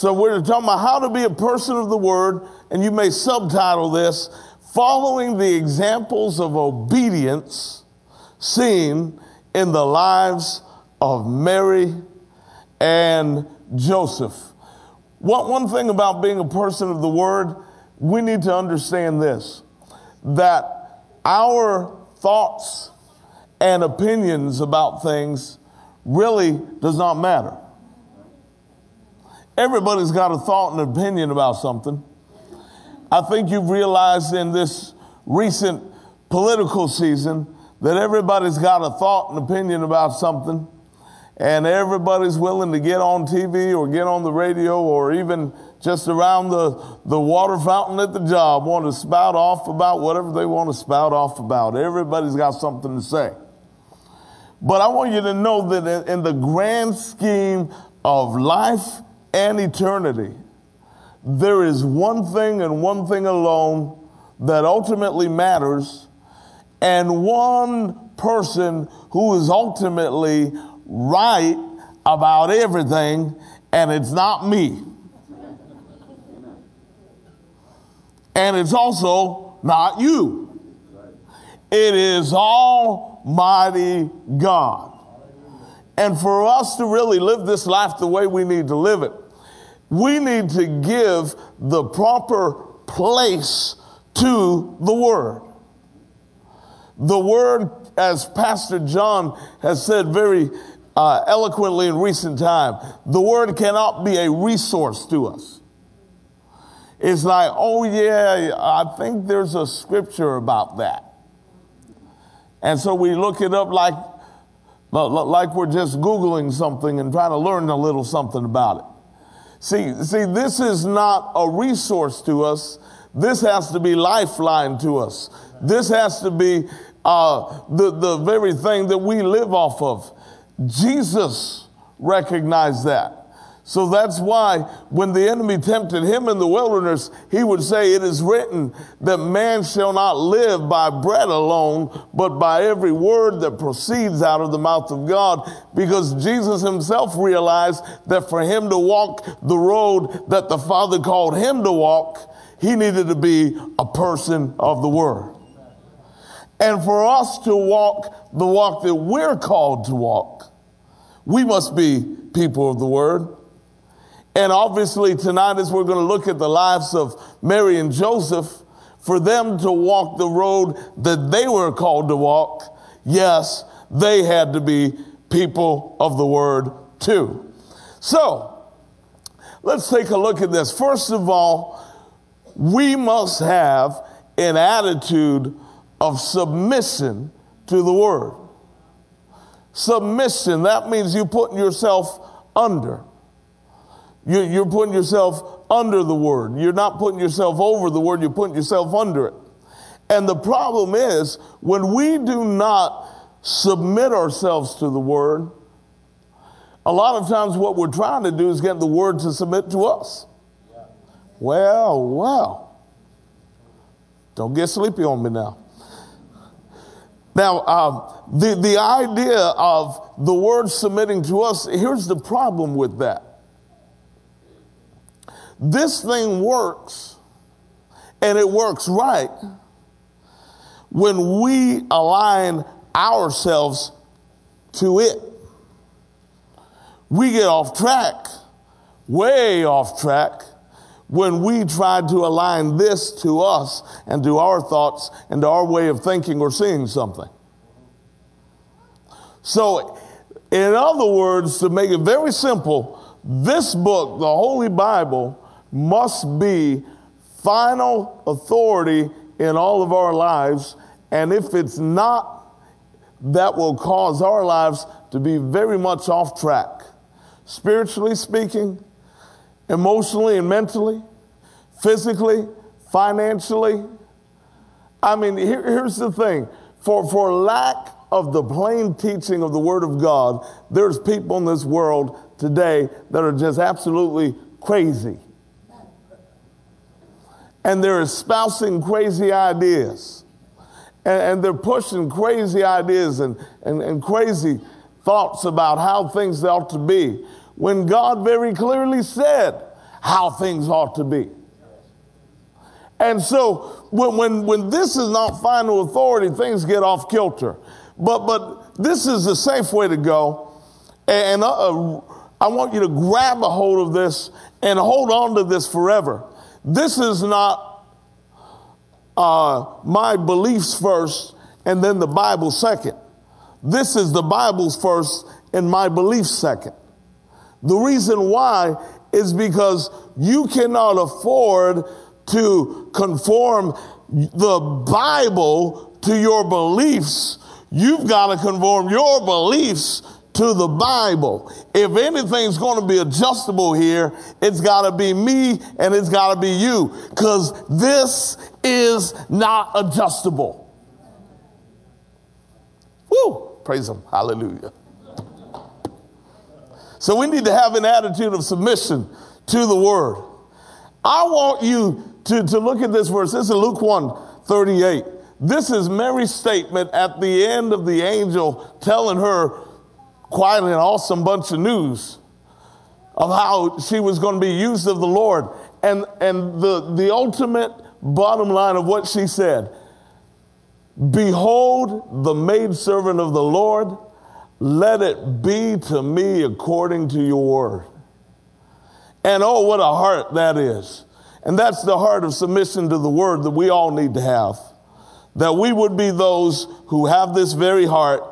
So we're talking about how to be a person of the word, and you may subtitle this, following the examples of obedience seen in the lives of Mary and Joseph. One, one thing about being a person of the word, we need to understand this that our thoughts and opinions about things really does not matter. Everybody's got a thought and opinion about something. I think you've realized in this recent political season that everybody's got a thought and opinion about something, and everybody's willing to get on TV or get on the radio or even just around the, the water fountain at the job want to spout off about whatever they want to spout off about. Everybody's got something to say. But I want you to know that in, in the grand scheme of life and eternity, there is one thing and one thing alone that ultimately matters, and one person who is ultimately right about everything, and it's not me. And it's also not you. It is Almighty God. And for us to really live this life the way we need to live it, we need to give the proper place to the Word. The Word, as Pastor John has said very uh, eloquently in recent time, the Word cannot be a resource to us. It's like, oh, yeah, I think there's a scripture about that. And so we look it up like, like we're just Googling something and trying to learn a little something about it. See, see, this is not a resource to us. This has to be lifeline to us. This has to be uh, the, the very thing that we live off of. Jesus recognized that. So that's why when the enemy tempted him in the wilderness, he would say, It is written that man shall not live by bread alone, but by every word that proceeds out of the mouth of God. Because Jesus himself realized that for him to walk the road that the Father called him to walk, he needed to be a person of the word. And for us to walk the walk that we're called to walk, we must be people of the word. And obviously, tonight, as we're going to look at the lives of Mary and Joseph, for them to walk the road that they were called to walk, yes, they had to be people of the word too. So, let's take a look at this. First of all, we must have an attitude of submission to the word. Submission, that means you putting yourself under. You're putting yourself under the word. You're not putting yourself over the word, you're putting yourself under it. And the problem is when we do not submit ourselves to the word, a lot of times what we're trying to do is get the word to submit to us. Well, well. Don't get sleepy on me now. Now, um, the, the idea of the word submitting to us, here's the problem with that. This thing works, and it works right when we align ourselves to it. We get off track, way off track, when we try to align this to us and to our thoughts and to our way of thinking or seeing something. So, in other words, to make it very simple, this book, the Holy Bible, must be final authority in all of our lives. And if it's not, that will cause our lives to be very much off track, spiritually speaking, emotionally and mentally, physically, financially. I mean, here, here's the thing for, for lack of the plain teaching of the Word of God, there's people in this world today that are just absolutely crazy and they're espousing crazy ideas. And, and they're pushing crazy ideas and, and, and crazy thoughts about how things ought to be. When God very clearly said how things ought to be. And so when, when, when this is not final authority, things get off kilter. But, but this is the safe way to go. And uh, I want you to grab a hold of this and hold on to this forever. This is not uh, my beliefs first and then the Bible second. This is the Bible's first and my beliefs second. The reason why is because you cannot afford to conform the Bible to your beliefs. You've got to conform your beliefs to the Bible. If anything's going to be adjustable here, it's got to be me and it's got to be you because this is not adjustable. Woo! Praise Him. Hallelujah. So we need to have an attitude of submission to the Word. I want you to, to look at this verse. This is Luke 1 38. This is Mary's statement at the end of the angel telling her quietly an awesome bunch of news of how she was going to be used of the Lord. And, and the, the ultimate bottom line of what she said Behold, the maidservant of the Lord, let it be to me according to your word. And oh, what a heart that is. And that's the heart of submission to the word that we all need to have. That we would be those who have this very heart.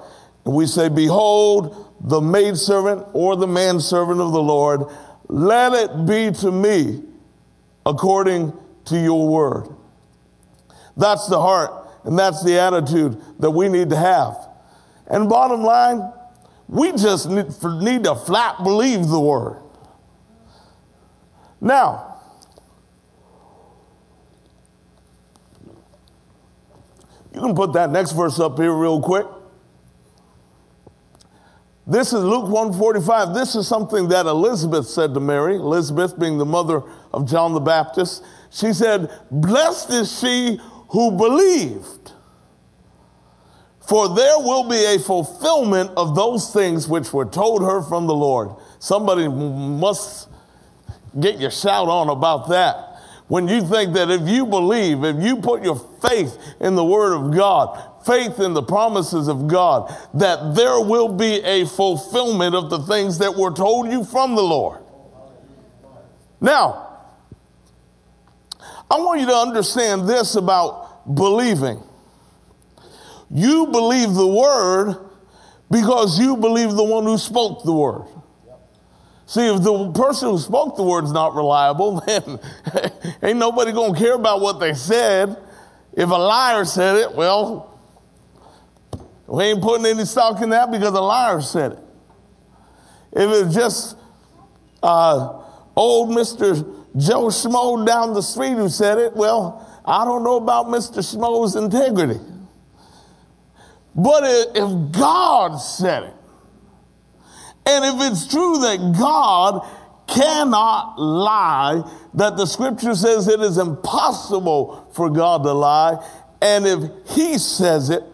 And we say, Behold, the maidservant or the manservant of the Lord, let it be to me according to your word. That's the heart and that's the attitude that we need to have. And bottom line, we just need, to flat believe the word. Now, you can put that next verse up here real quick. This is Luke 145. This is something that Elizabeth said to Mary, Elizabeth being the mother of John the Baptist. She said, Blessed is she who believed, for there will be a fulfillment of those things which were told her from the Lord. Somebody must get your shout on about that. When you think that if you believe, if you put your faith in the Word of God, faith in the promises of God, that there will be a fulfillment of the things that were told you from the Lord. Now, I want you to understand this about believing. You believe the Word because you believe the one who spoke the Word. See, if the person who spoke the word is not reliable, then ain't nobody to care about what they said. If a liar said it, well, we ain't putting any stock in that because a liar said it. If it's just uh, old Mr. Joe Schmo down the street who said it, well, I don't know about Mr. Schmo's integrity. But if God said it, and if it's true that God cannot lie, that the scripture says it is impossible for God to lie, and if He says it,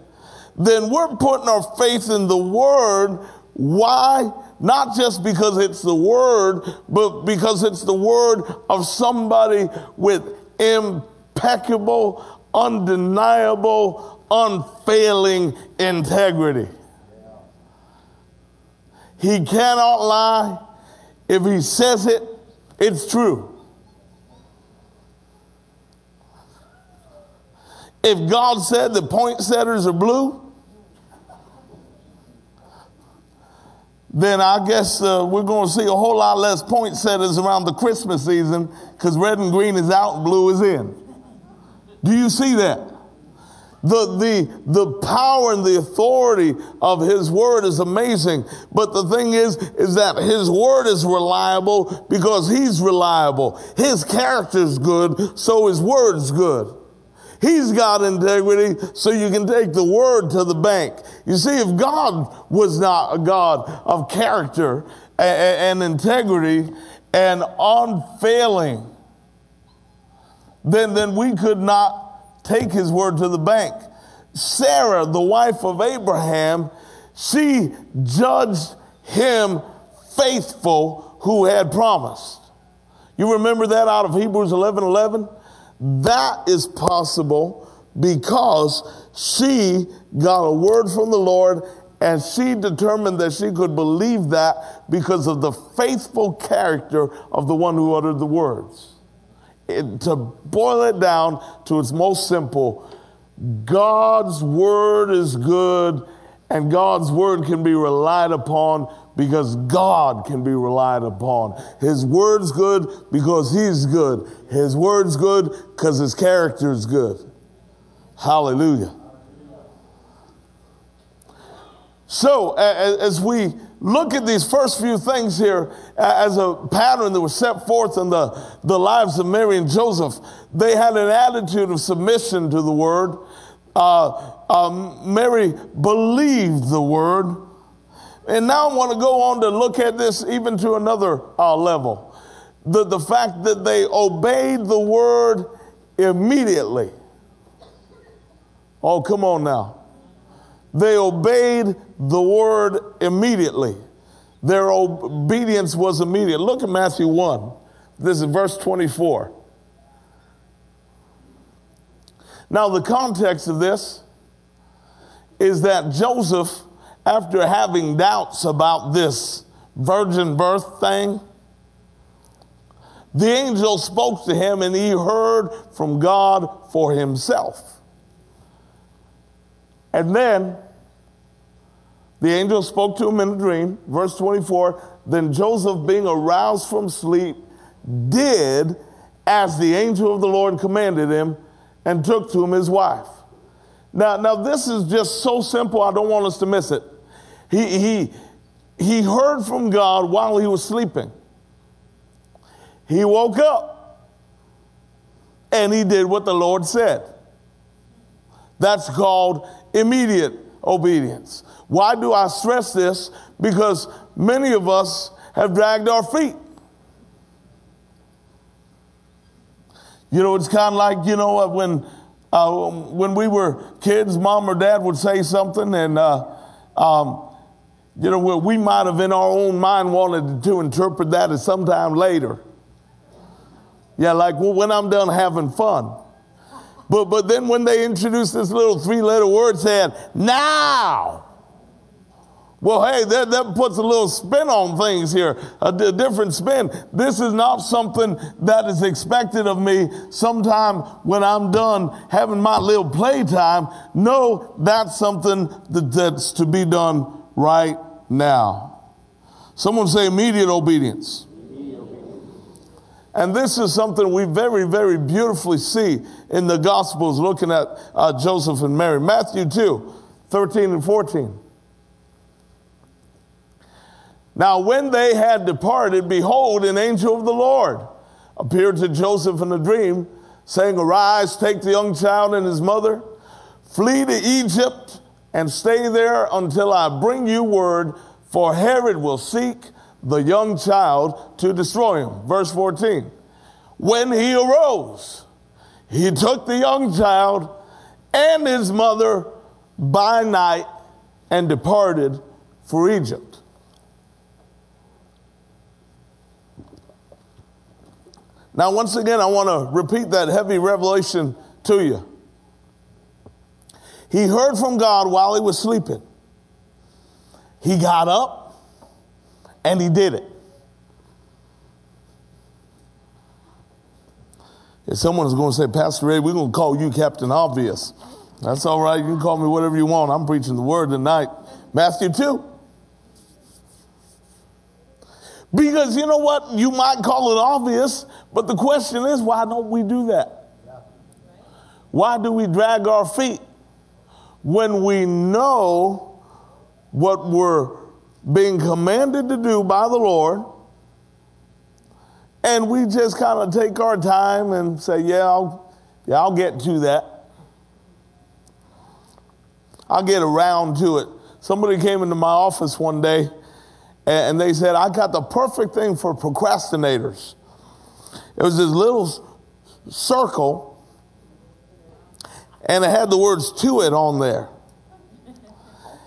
then we're putting our faith in the Word. Why? Not just because it's the Word, but because it's the Word of somebody with impeccable, undeniable, unfailing integrity. He cannot lie. If he says it, it's true. If God said the poinsettias are blue, then I guess uh, we're going to see a whole lot less poinsettias around the Christmas season because red and green is out and blue is in. Do you see that? The, the, the power and the authority of his word is amazing. But the thing is, is that his word is reliable because he's reliable. His character is good, so his word's good. He's got integrity, so you can take the word to the bank. You see, if God was not a God of character and, and integrity and unfailing, then, then we could not take his word to the bank. Sarah, the wife of Abraham, she judged him faithful who had promised. You remember that out of Hebrews 11 11? That is possible because she got a word from the Lord and she determined that she could believe that because of the faithful character of the one who uttered the words. It, to boil it down to its most simple, God's word is good and God's word can be relied upon because God can be relied upon. His word's good because he's good. His word's good because his character is good. Hallelujah. So, as we look at these first few things here as a pattern that was set forth in the, the lives of Mary and Joseph, they had an attitude of submission to the word. Uh, um, Mary believed the word. And now I want to go on to look at this even to another uh, level. The, the fact that they obeyed the word immediately. Oh, come on now. They obeyed the word immediately. Their obedience was immediate. Look at Matthew 1. This is verse 24. Now, the context of this is that Joseph, after having doubts about this virgin birth thing, the angel spoke to him and he heard from God for himself. And then the angel spoke to him in a dream. Verse 24 Then Joseph, being aroused from sleep, did as the angel of the Lord commanded him and took to him his wife. Now, now this is just so simple, I don't want us to miss it. He, he, he heard from God while he was sleeping. He woke up and he did what the Lord said. That's called immediate obedience. Why do I stress this? Because many of us have dragged our feet. You know, it's kind of like, you know, when, uh, when we were kids, mom or dad would say something, and, uh, um, you know, we might have in our own mind wanted to interpret that as sometime later. Yeah, like, well, when I'm done having fun. But, but then when they introduced this little three letter word saying, now, well, hey, that, that puts a little spin on things here, a, different spin. This is not something that is expected of me sometime when I'm done having my little playtime. No, that's something that, that's to be done right now. Someone say immediate obedience. And this is something we very, very beautifully see in the Gospels looking at uh, Joseph and Mary. Matthew 2 13 and 14. Now, when they had departed, behold, an angel of the Lord appeared to Joseph in a dream, saying, Arise, take the young child and his mother, flee to Egypt, and stay there until I bring you word, for Herod will seek the young child to destroy him. Verse 14. When he arose, he took the young child and his mother by night and departed for Egypt. Now, once again, I want to repeat that heavy revelation to you. He heard from God while he was sleeping. He got up and he did it. If someone's going to say, Pastor Ray, we're going to call you Captain Obvious. That's all right. You can call me whatever you want. I'm preaching the word tonight. Matthew 2. Because you know what? You might call it obvious, but the question is, why don't we do that? Why do we drag our feet when we know what we're being commanded to do by the Lord, and we just kind of take our time and say, yeah, I'll, yeah, I'll get to that. I'll get around to it. Somebody came into my office one day and they said, I got the perfect thing for procrastinators. It was this little circle and it had the words to it on there.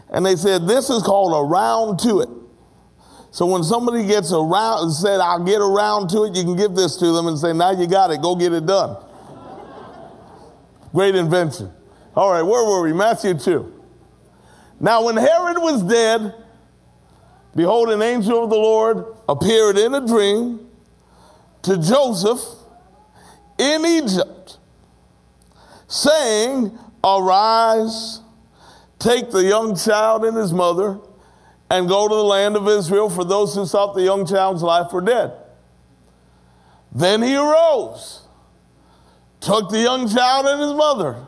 And they said, This is called a round to it. So when somebody gets around and said, I'll get around to it, you can give this to them and say, now you got it, go get it done. Great invention. All right, where were we? Matthew 2. Now when Herod was dead, behold, an angel of the Lord appeared in a dream to Joseph in Egypt, saying, Arise, take the young child and his mother and go to the land of Israel, for those who sought the young child's life were dead. Then he arose, took the young child and his mother,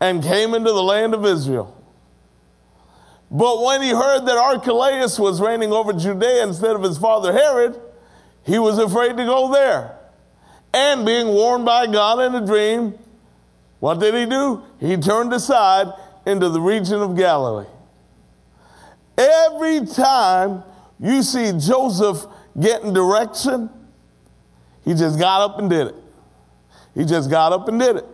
and came into the land of Israel. But when he heard that Archelaus was reigning over Judea instead of his father Herod, he was afraid to go there. And being warned by God in a dream, what did he do? He turned aside into the region of Galilee. Every time you see Joseph getting direction, he just got up and did it. He just got up and did it.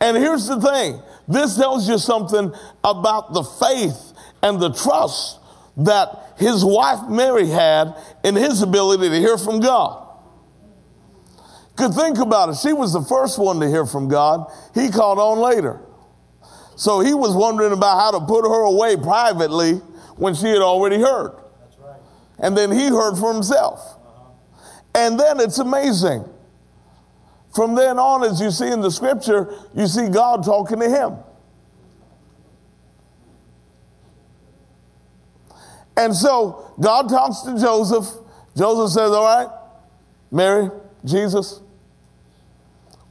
And here's the thing this tells you something about the faith and the trust that his wife Mary had in his ability to hear from God. Could think about it. She was the first one to hear from God. He called on later. So he was wondering about how to put her away privately when she had already heard. Right. And then he heard for himself. Uh-huh. And then it's amazing. From then on, as you see in the scripture, you see God talking to him. And so God talks to Joseph. Joseph says, All right, Mary, Jesus,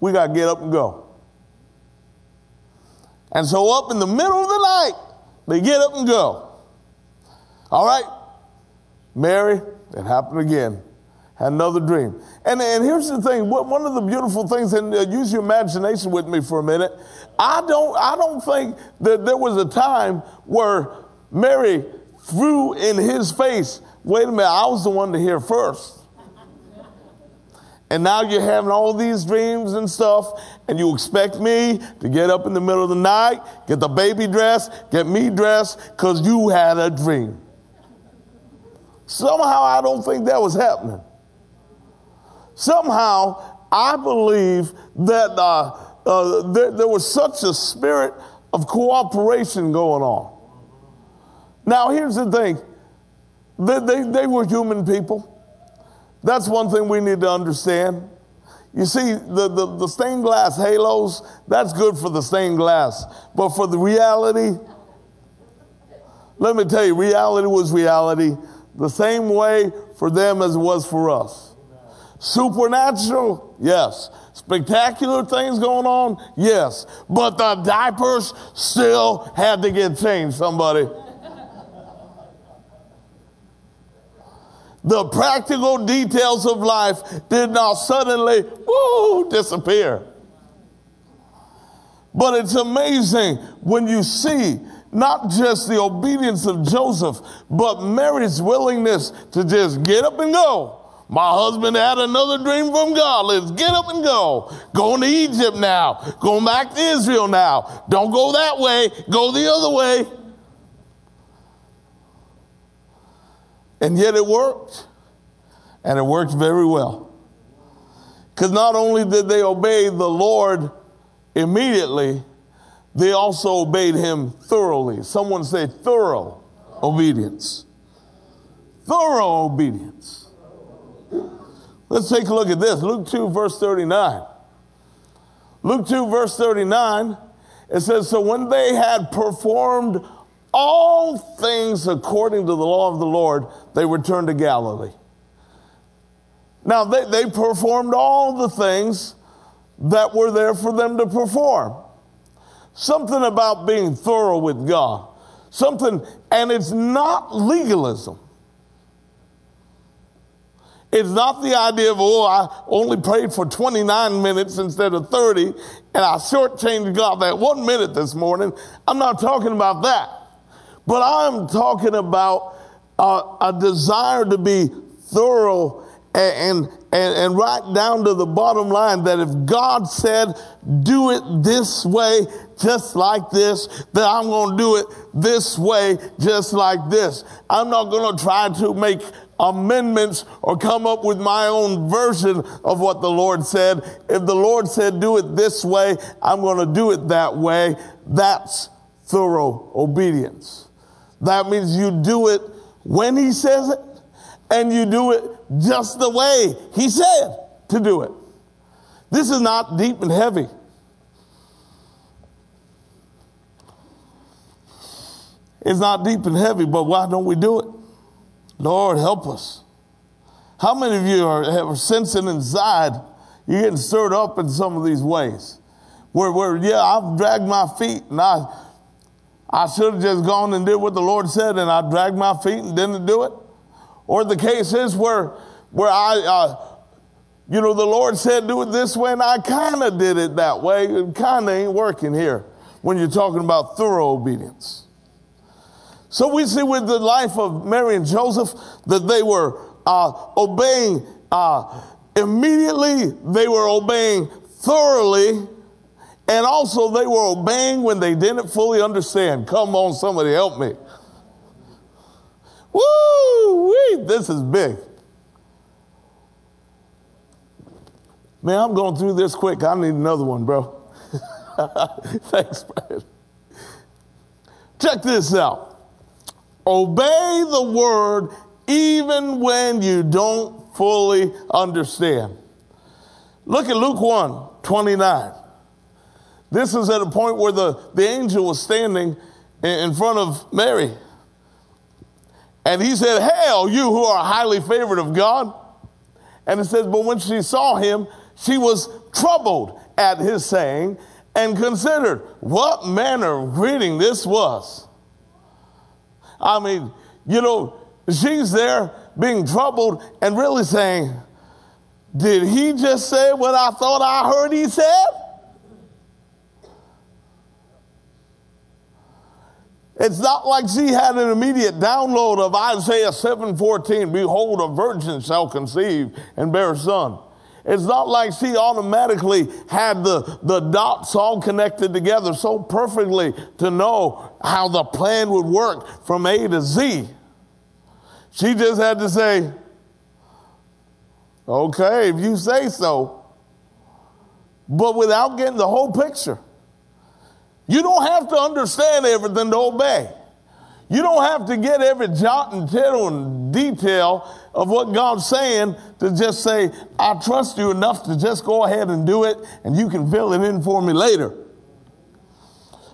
we got to get up and go. And so, up in the middle of the night, they get up and go. All right, Mary, it happened again. Had another dream. And, and here's the thing one of the beautiful things, and uh, use your imagination with me for a minute. I don't, I don't think that there was a time where Mary threw in his face, wait a minute, I was the one to hear first. And now you're having all these dreams and stuff, and you expect me to get up in the middle of the night, get the baby dressed, get me dressed, because you had a dream. Somehow I don't think that was happening. Somehow I believe that uh, uh, there, there was such a spirit of cooperation going on. Now, here's the thing they, they, they were human people. That's one thing we need to understand. You see, the, the, the, stained glass halos, that's good for the stained glass. But for the reality, let me tell you, reality was reality the same way for them as it was for us. Supernatural, yes. Spectacular things going on, yes. But the diapers still had to get changed, somebody. The practical details of life did not suddenly woo, disappear. But it's amazing when you see not just the obedience of Joseph, but Mary's willingness to just get up and go. My husband had another dream from God. Let's get up and go. Going to Egypt now. Going back to Israel now. Don't go that way. Go the other way. And yet it worked. And it worked very well. Because not only did they obey the Lord immediately, they also obeyed him thoroughly. Someone say thorough obedience. Thorough obedience. Let's take a look at this. Luke 2, verse 39. Luke 2, verse 39, it says, So when they had performed all things according to the law of the Lord, they returned to Galilee. Now, they, they performed all the things that were there for them to perform. Something about being thorough with God. Something, and it's not legalism. It's not the idea of, oh, I only prayed for 29 minutes instead of 30, and I shortchanged God that one minute this morning. I'm not talking about that. But I'm talking about a desire to be thorough and, and, and right down to the bottom line that if God said, do it this way, just like this, then I'm going to do it this way, just like this. I'm not going to try to make amendments or come up with my own version of what the Lord said. If the Lord said, do it this way, I'm going to do it that way. That's thorough obedience. That means you do it when He says it and you do it just the way He said to do it. This is not deep and heavy. It's not deep and heavy, but why don't we do it? Lord, help us. How many of you are, have sensing inside you're getting stirred up in some of these ways? Where, where yeah, I've dragged my feet and I, I should have just gone and did what the Lord said and I dragged my feet and didn't do it. Or the case is where, where I, uh, you know, the Lord said do it this way and I kind of did it that way. It kind of ain't working here when you're talking about thorough obedience. So we see with the life of Mary and Joseph that they were uh, obeying uh, immediately, they were obeying thoroughly, and also they were obeying when they didn't fully understand. Come on, somebody help me. Woo! This is big. Man, I'm going through this quick. I need another one, bro. Thanks, Brad. Check this out. Obey the word even when you don't fully understand. Look at Luke 1 29. This is at a point where the, the angel was standing in front of Mary. And he said, Hail, you who are highly favored of God. And it says, But when she saw him, she was troubled at his saying and considered what manner of greeting this was. I mean, you know, she's there being troubled and really saying, Did he just say what I thought I heard he said? It's not like she had an immediate download of Isaiah 7:14, behold a virgin shall conceive and bear a son. It's not like she automatically had the, the dots all connected together so perfectly to know how the plan would work from A to Z. She just had to say, okay, if you say so, but without getting the whole picture. You don't have to understand everything to obey. You don't have to get every jot and tittle and detail of what God's saying to just say, I trust you enough to just go ahead and do it, and you can fill it in for me later.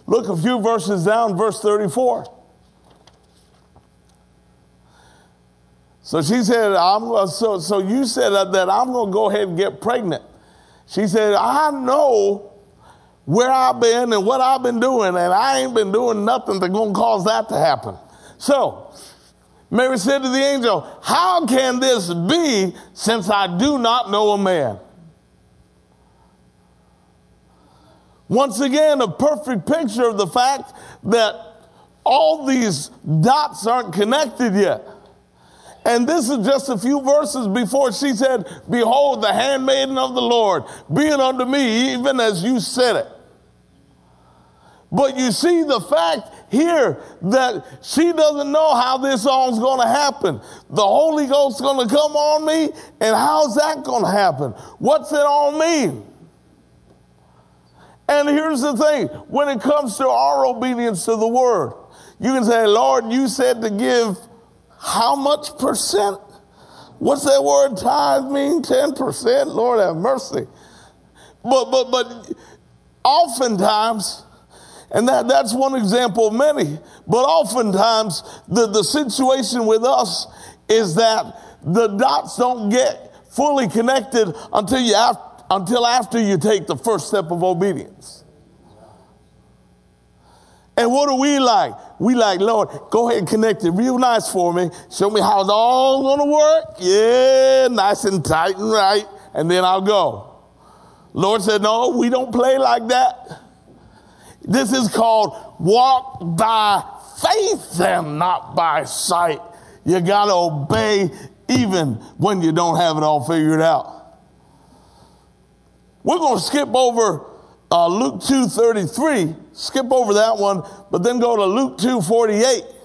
Look a few verses down, verse 34. So she said, I'm, so, so you said that I'm going to go ahead and get pregnant. She said, I know where I've been and what I've been doing, and I ain't been doing nothing that's going to cause that to happen. So, Mary said to the angel, How can this be since I do not know a man? Once again, a perfect picture of the fact that all these dots aren't connected yet. And this is just a few verses before she said, Behold, the handmaiden of the Lord, be it unto me, even as you said it. But you see the fact here that she doesn't know how this all's going to happen. The Holy Ghost's going to come on me, and how's that going to happen? What's it all mean? And here's the thing when it comes to our obedience to the word, you can say, Lord, you said to give how much percent? What's that word tithe mean? 10%? Lord have mercy. But, but, but oftentimes, and that, that's one example of many. But oftentimes, the, the situation with us is that the dots don't get fully connected until, you until after you take the first step of obedience. And what do we like? We like, Lord, go ahead and connect it real nice for me. Show me how it's all to work. Yeah, nice and tight and right. And then I'll go. Lord said, No, we don't play like that. This is called walk by faith and not by sight. You got to obey even when you don't have it all figured out. We're going to skip over uh, Luke 2.33, skip over that one, but then go to Luke 2.48.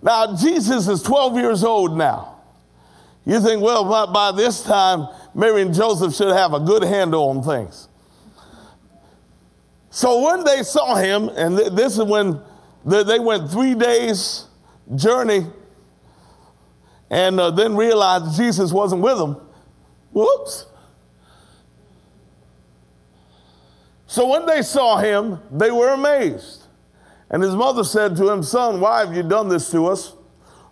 Now, Jesus is 12 years old now. You think, well, by, by this time, Mary and Joseph should have a good handle on things. So when they saw him, and th- this is when they went three days journey and uh, then realized Jesus wasn't with them. Whoops. So when they saw him, they were amazed. And his mother said to him, Son, why have you done this to us?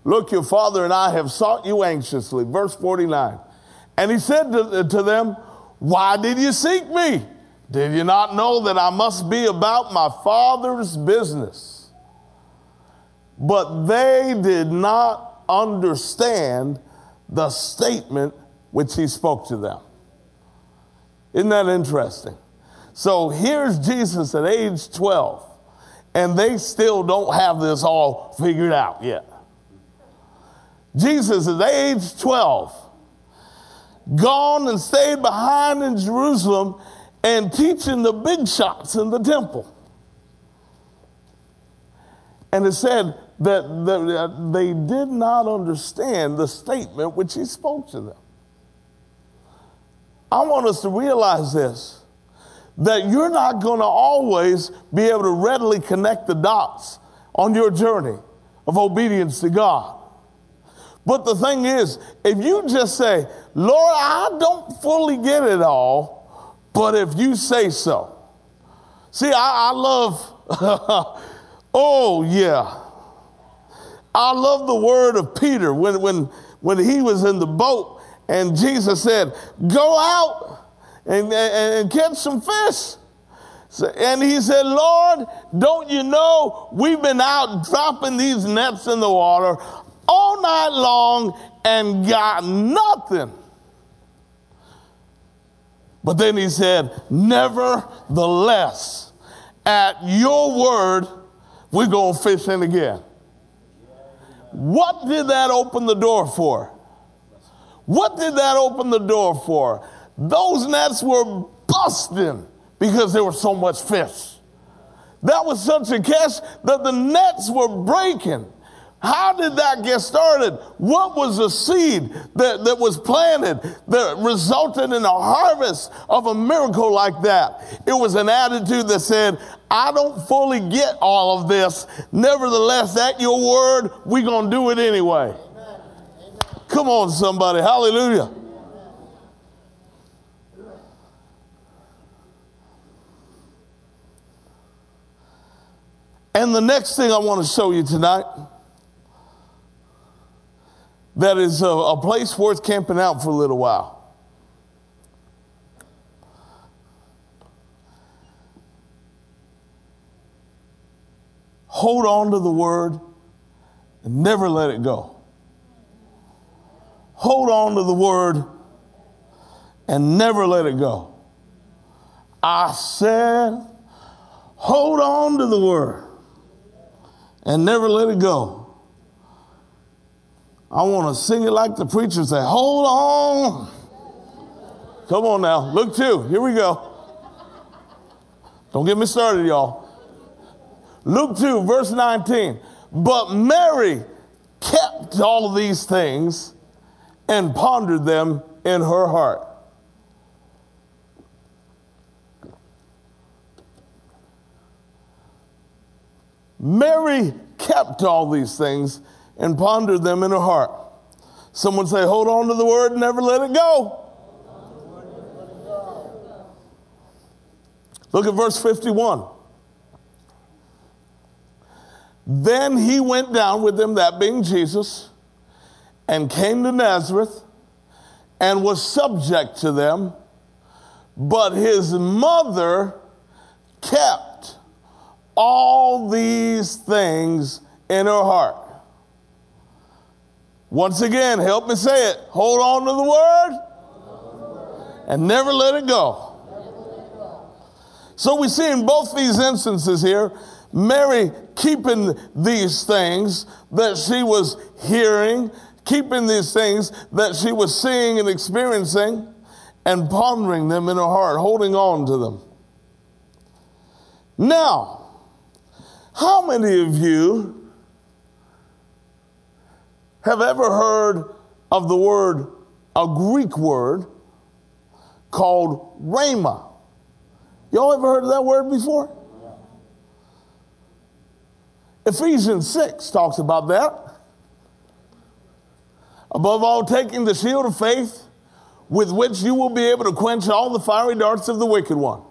Look, your father and I have sought you anxiously. Verse 49. And he said to, to them, Why did you seek me? Did you not know that I must be about my father's business? But they did not understand the statement which he spoke to them. Isn't that interesting? So here's Jesus at age 12, and they still don't have this all figured out yet. Jesus is age 12, gone and stayed behind in Jerusalem and teaching the big shots in the temple. And it said that they did not understand the statement which he spoke to them. I want us to realize this that you're not going to always be able to readily connect the dots on your journey of obedience to God. But the thing is, if you just say, Lord, I don't fully get it all, but if you say so. See, I, I love, oh, yeah. I love the word of Peter when, when, when he was in the boat and Jesus said, Go out and, and, and catch some fish. So, and he said, Lord, don't you know we've been out dropping these nets in the water all night long and got nothing. But then he said, Nevertheless, at your word, we're going to fish in again. What did that open the door for? What did that open the door for? Those nets were busting because there was so much fish. That was such a catch that the nets were breaking. How did that get started? What was the seed that, that was planted that resulted in a harvest of a miracle like that? It was an attitude that said, I don't fully get all of this. Nevertheless, at your word, we're going to do it anyway. Amen. Come on, somebody. Hallelujah. And the next thing I want to show you tonight that is a, a place worth camping out for a little while. Hold on to the word and never let it go. Hold on to the word and never let it go. I said, hold on to the word and never let it go. I want to sing it like the preacher say, hold on. Come on now. Luke two. Here we go. Don't get me started, y'all. Luke 2, verse 19. But Mary kept all of these things and pondered them in her heart. Mary kept all these things and pondered them in her heart. Someone say, hold on to the word and never let it go. Look at verse 51. Then he went down with them, that being Jesus, and came to Nazareth and was subject to them. But his mother kept all these things in her heart. Once again, help me say it. Hold on to the word and never let it go. So we see in both these instances here Mary keeping these things that she was hearing, keeping these things that she was seeing and experiencing, and pondering them in her heart, holding on to them. Now, how many of you have ever heard of the word, a Greek word called rhema? Y'all ever heard of that word before? Ephesians 6 talks about that. Above all, taking the shield of faith with which you will be able to quench all the fiery darts of the wicked one.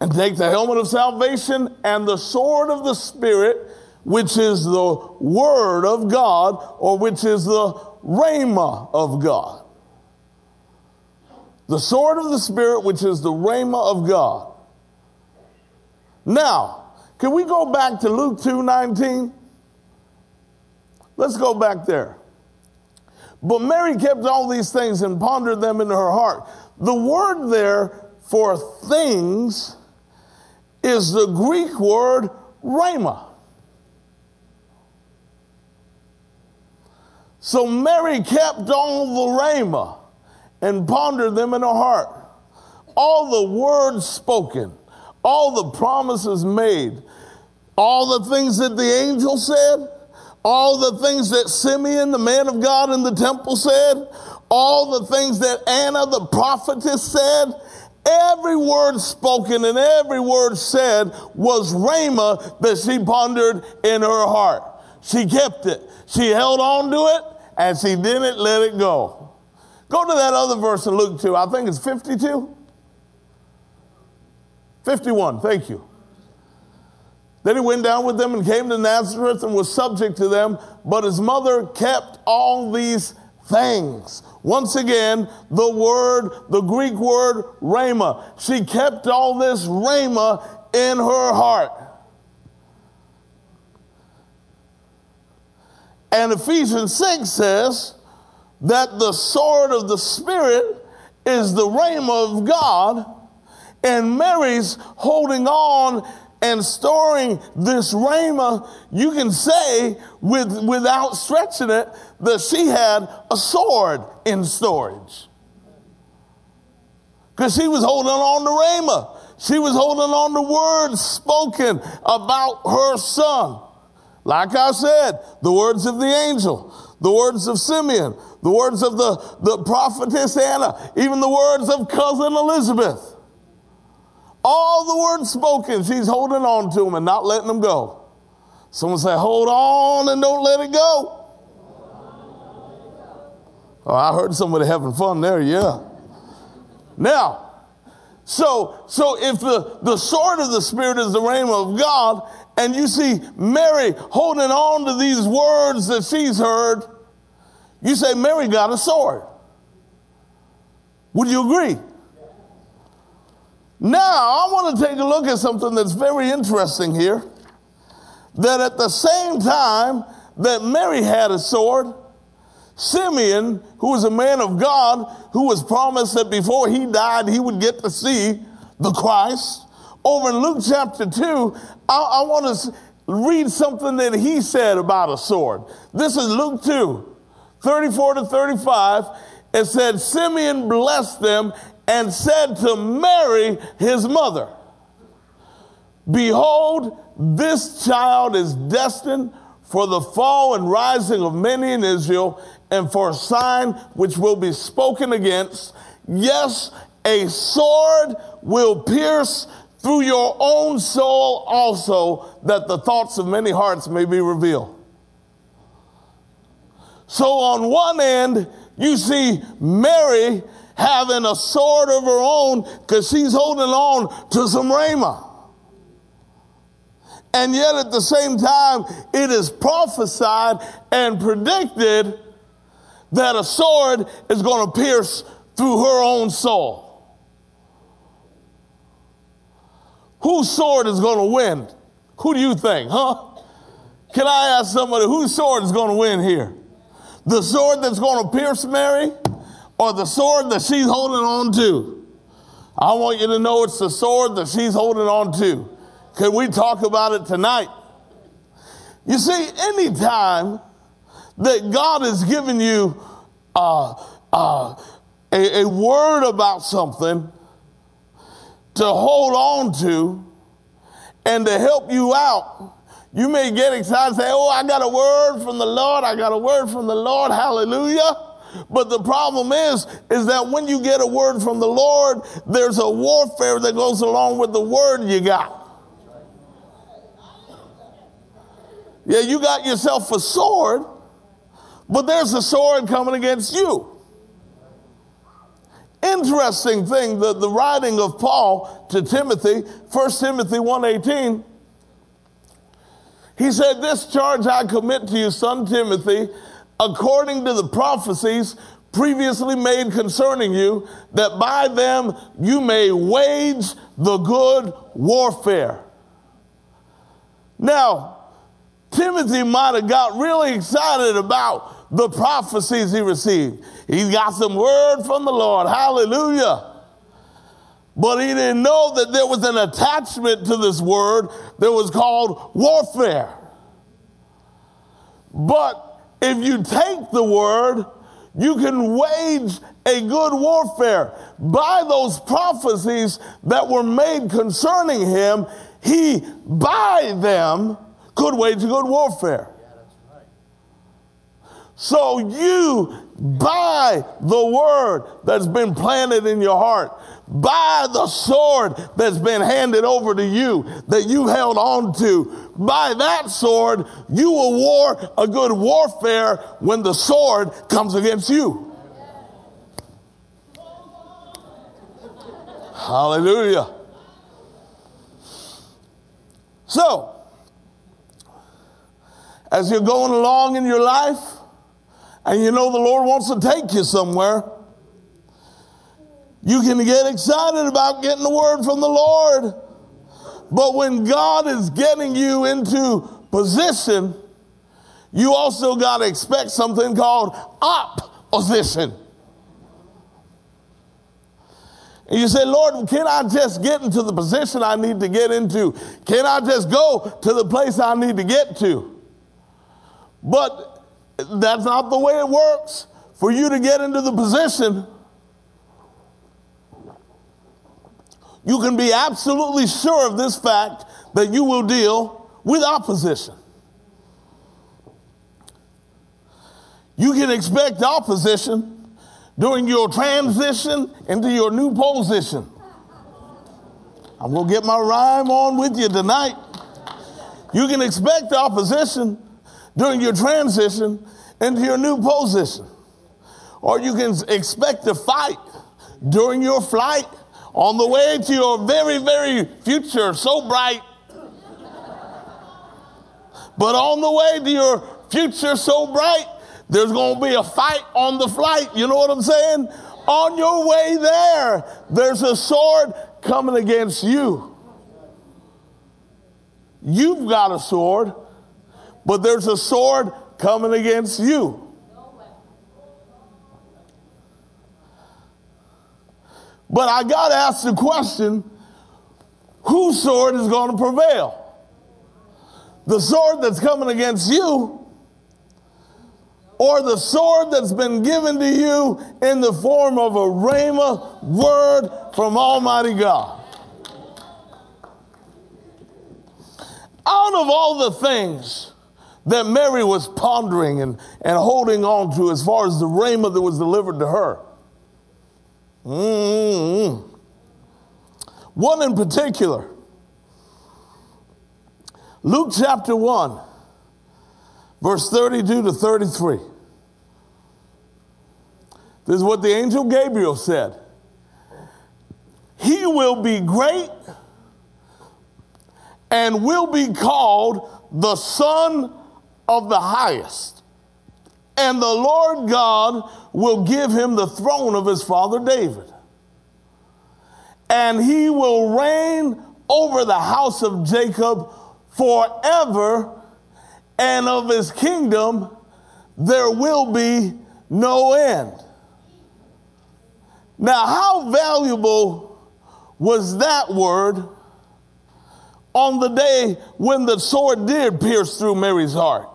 And take the helmet of salvation and the sword of the Spirit, which is the word of God, or which is the rhema of God. The sword of the Spirit, which is the rhema of God. Now, can we go back to Luke 2:19? Let's go back there. But Mary kept all these things and pondered them in her heart. The word there for things is the Greek word rhema. So Mary kept all the rhema and pondered them in her heart. All the words spoken, all the promises made, all the things that the angel said, all the things that Simeon, the man of God in the temple, said, all the things that Anna, the prophetess, said, every word spoken and every word said was Rhema that she pondered in her heart. She kept it. She held on to it and she didn't let it go. Go to that other verse in Luke 2. I think it's 52. 51. Thank you. Then he went down with them and came to Nazareth and was subject to them, but his mother kept all these things. Once again, the word, the Greek word, rhema. She kept all this rhema in her heart. And Ephesians 6 says that the sword of the Spirit is the rhema of God, and Mary's holding on and storing this rhema, you can say with, without stretching it that she had a sword in storage. Because she was holding on to rhema. She was holding on to words spoken about her son. Like I said, the words of the angel, the words of Simeon, the words of the, the prophetess Anna, even the words of cousin Elizabeth. All the words spoken, she's holding on to them and not letting them go. Someone say, hold on and don't let it go. Oh, I heard somebody having fun there, yeah. Now, so so if the, the sword of the Spirit is the rhema of God, and you see Mary holding on to these words that she's heard, you say Mary got a sword. Would you agree? Now, I want to take a look at something that's very interesting here. That at the same time that Mary had a sword, Simeon, who was a man of God, who was promised that before he died, he would get to see the Christ. Over in Luke chapter 2, I, I want to read something that he said about a sword. This is Luke 2, 34 to 35. It said, Simeon blessed them and said to Mary, his mother, Behold, this child is destined for the fall and rising of many in Israel, and for a sign which will be spoken against. Yes, a sword will pierce through your own soul also, that the thoughts of many hearts may be revealed. So, on one end, you see Mary having a sword of her own because she's holding on to some rhema. And yet at the same time, it is prophesied and predicted that a sword is going to pierce through her own soul. Whose sword is going to win? Who do you think, huh? Can I ask somebody whose sword is going to win here? The sword that's going to pierce Mary or the sword that she's holding on to. I want you to know it's the sword that she's holding on to Can we talk about it tonight? You see, anytime that God has given you uh, uh, a, a word about something to hold on to and to help you out, you may get excited and say, Oh, I got a word from the Lord. I got a word from the Lord. Hallelujah. But the problem is, is that when you get a word from the Lord, there's a warfare that goes along with the word you got. Yeah, you got yourself a sword, but there's a sword coming against you. Interesting thing, the, the writing of Paul to Timothy, 1 Timothy 1.18, he said, This charge I commit to you, son Timothy, according to the prophecies previously made concerning you, that by them you may wage the good warfare. Now, Timothy might have got really excited about the prophecies he received. He got some word from the Lord. Hallelujah. But he didn't know that there was an attachment to this word that was called warfare. But if you take the word, you can wage a good warfare. By those prophecies that were made concerning him, he, by them, could wage a good warfare. So you, by the word that's been planted in your heart, by the sword that's been handed over to you that you held on to, by that sword, you will war a good warfare when the sword comes against you. Hallelujah. So, as you're going along in your life and you know the Lord wants to take you somewhere, you can get excited about getting the word from the Lord. But when God is getting you into position, you also got to expect something called opposition. And you say, Lord, can I just get into the position I need to get into? Can I just go to the place I need to get to? But that's not the way it works. For you to get into the position, you can be absolutely sure of this fact that you will deal with opposition. You can expect opposition during your transition into your new position. I'm going to get my rhyme on with you tonight. You can expect opposition during your transition into your new position. Or you can expect to fight during your flight on the way to your very, very future, so bright. But on the way to your future so bright, there's going to be a fight on the flight. You know what I'm saying? On your way there, there's a sword coming against you. You've got a sword but there's a sword coming against you. But I got to ask the question whose sword is going to prevail? The sword that's coming against you, or the sword that's been given to you in the form of a rhema word from Almighty God? Out of all the things that Mary was pondering and, and holding on to as far as the rhema that was delivered to her. Mm-hmm. One in particular, Luke chapter 1, verse 32 to 33. This is what the angel Gabriel said. He will be great and will be called the Son of the highest. And the Lord God will give him the throne of his father David. And he will reign over the house of Jacob forever, and of his kingdom there will be no end. Now, how valuable was that word on the day when the sword did pierce through Mary's heart?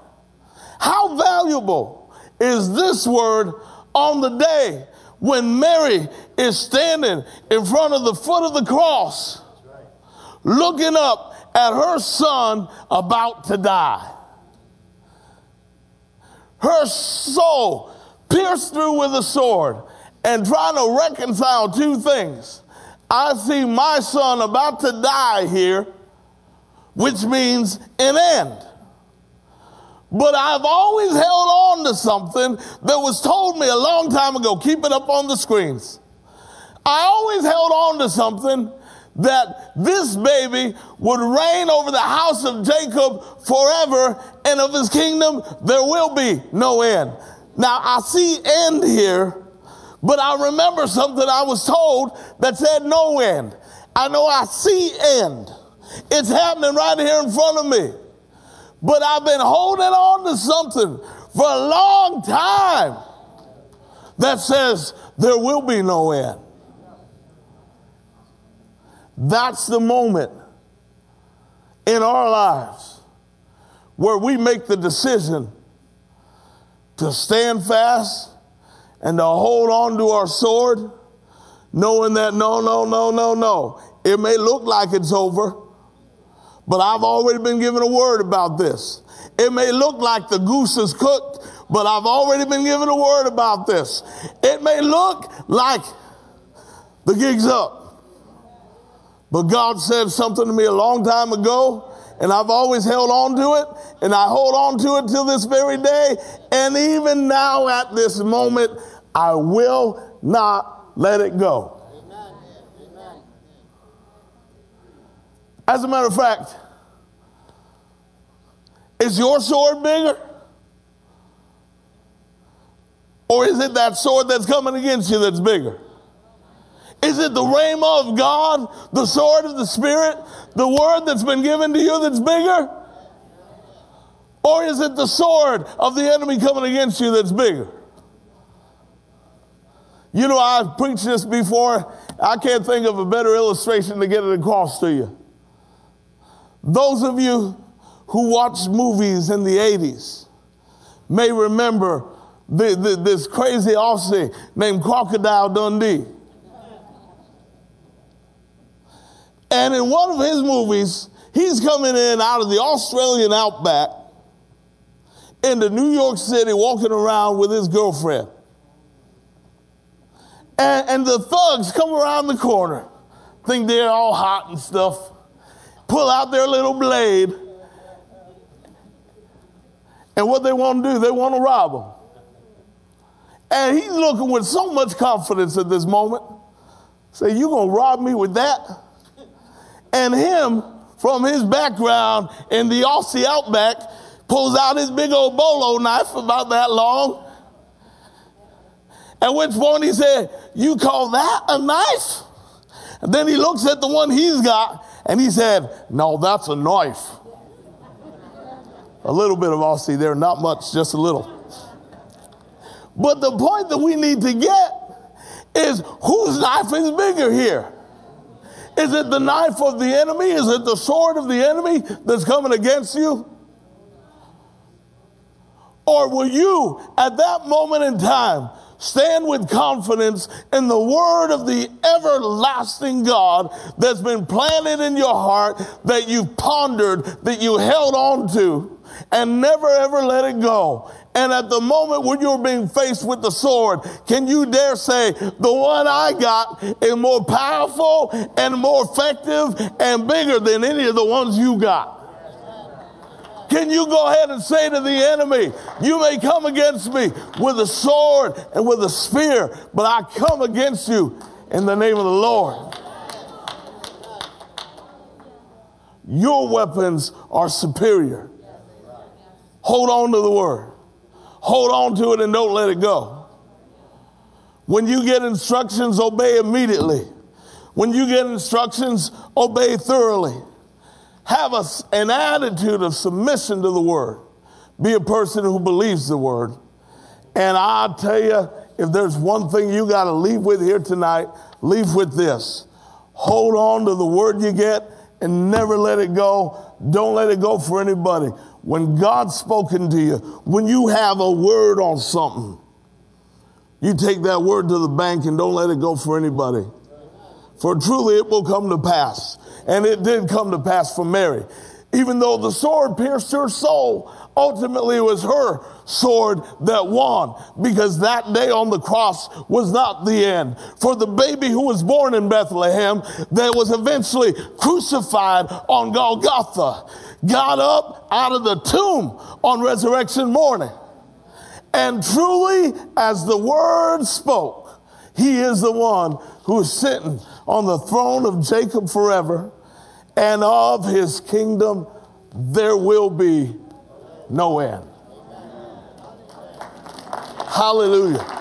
How valuable is this word on the day when Mary is standing in front of the foot of the cross, looking up at her son about to die? Her soul pierced through with a sword and trying to reconcile two things. I see my son about to die here, which means an end. But I've always held on to something that was told me a long time ago. Keep it up on the screens. I always held on to something that this baby would reign over the house of Jacob forever, and of his kingdom there will be no end. Now I see end here, but I remember something I was told that said no end. I know I see end. It's happening right here in front of me. But I've been holding on to something for a long time that says there will be no end. That's the moment in our lives where we make the decision to stand fast and to hold on to our sword, knowing that no, no, no, no, no. It may look like it's over, but I've already been given a word about this. It may look like the goose is cooked, but I've already been given a word about this. It may look like the gig's up. But God said something to me a long time ago, and I've always held on to it, and I hold on to it till this very day. And even now, at this moment, I will not let it go. As a matter of fact, is your sword bigger? Or is it that sword that's coming against you that's bigger? Is it the rhema of God, the sword of the Spirit, the word that's been given to you that's bigger? Or is it the sword of the enemy coming against you that's bigger? You know, I've preached this before. I can't think of a better illustration to get it across to you. Those of you who watched movies in the 80s may remember the, the, this crazy Aussie named Crocodile Dundee. And in one of his movies, he's coming in out of the Australian outback into New York City walking around with his girlfriend. And, and the thugs come around the corner, think they're all hot and stuff, pull out their little blade. And what they want to do, they want to rob him. And he's looking with so much confidence at this moment. Say, you gonna rob me with that? And him, from his background in the Aussie outback, pulls out his big old bolo knife about that long. At which point he said, You call that a knife? And then he looks at the one he's got and he said, No, that's a knife. A little bit of Aussie there, not much, just a little. But the point that we need to get is whose knife is bigger here? Is it the knife of the enemy? Is it the sword of the enemy that's coming against you? Or will you, at that moment in time, stand with confidence in the word of the everlasting God that's been planted in your heart, that you've pondered, that you held on to, and never ever let it go? And at the moment when you're being faced with the sword, can you dare say, the one I got is more powerful and more effective and bigger than any of the ones you got? Can you go ahead and say to the enemy, You may come against me with a sword and with a spear, but I come against you in the name of the Lord? Your weapons are superior. Hold on to the word. Hold on to it and don't let it go. When you get instructions, obey immediately. When you get instructions, obey thoroughly. Have a, an attitude of submission to the word. Be a person who believes the word. And i tell you, if there's one thing you got to leave with here tonight, leave with this. Hold on to the word you get and never let it go. Don't let it go for anybody. When God's spoken to you, when you have a word on something, you take that word to the bank and don't let it go for anybody. For truly it will come to pass. And it did come to pass for Mary. Even though the sword pierced her soul, ultimately it was her sword that won because that day on the cross was not the end. For the baby who was born in Bethlehem that was eventually crucified on Golgotha got up out of the tomb on resurrection morning. And truly, as the word spoke, he is the one who is sitting on the throne of Jacob forever, and of his kingdom there will be no end. Hallelujah.